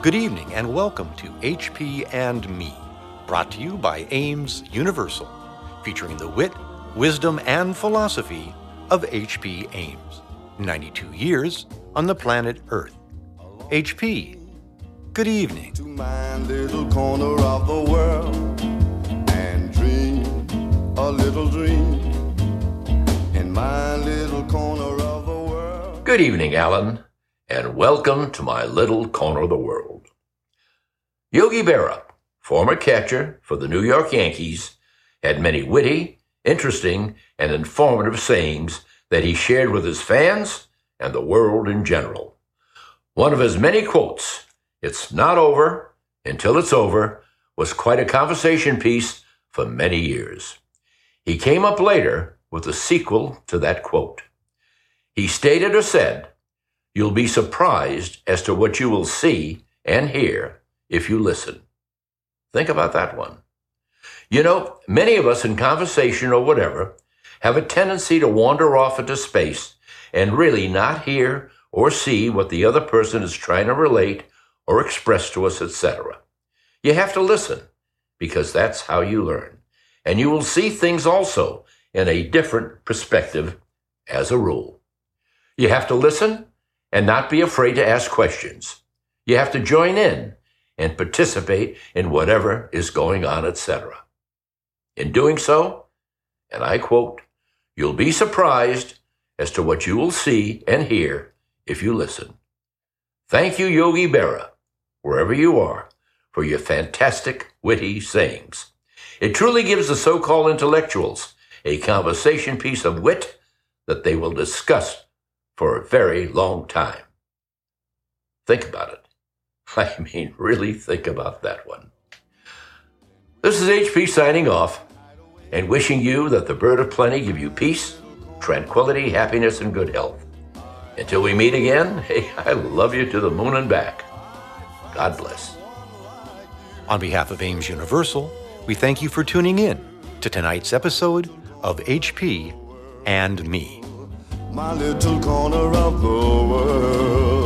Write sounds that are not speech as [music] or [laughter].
Good evening and welcome to HP and Me, brought to you by Ames Universal, featuring the wit, wisdom, and philosophy of H.P. Ames. 92 years on the planet Earth. HP, good evening. to my little corner of the world and dream a little dream Good evening, Alan, and welcome to my little corner of the world. Yogi Berra, former catcher for the New York Yankees, had many witty, interesting, and informative sayings that he shared with his fans and the world in general. One of his many quotes, It's not over until it's over, was quite a conversation piece for many years. He came up later with a sequel to that quote. He stated or said, You'll be surprised as to what you will see and hear if you listen. Think about that one. You know, many of us in conversation or whatever have a tendency to wander off into space and really not hear or see what the other person is trying to relate or express to us, etc. You have to listen because that's how you learn. And you will see things also in a different perspective as a rule. You have to listen and not be afraid to ask questions. You have to join in and participate in whatever is going on, etc. In doing so, and I quote, you'll be surprised as to what you will see and hear if you listen. Thank you, Yogi Berra, wherever you are, for your fantastic, witty sayings. It truly gives the so-called intellectuals a conversation piece of wit that they will discuss for a very long time. Think about it. [laughs] I mean, really think about that one. This is HP signing off and wishing you that the bird of plenty give you peace, tranquility, happiness, and good health. Until we meet again, [laughs] hey, I love you to the moon and back. God bless. On behalf of Ames Universal, we thank you for tuning in to tonight's episode of HP and Me. My little corner of the world.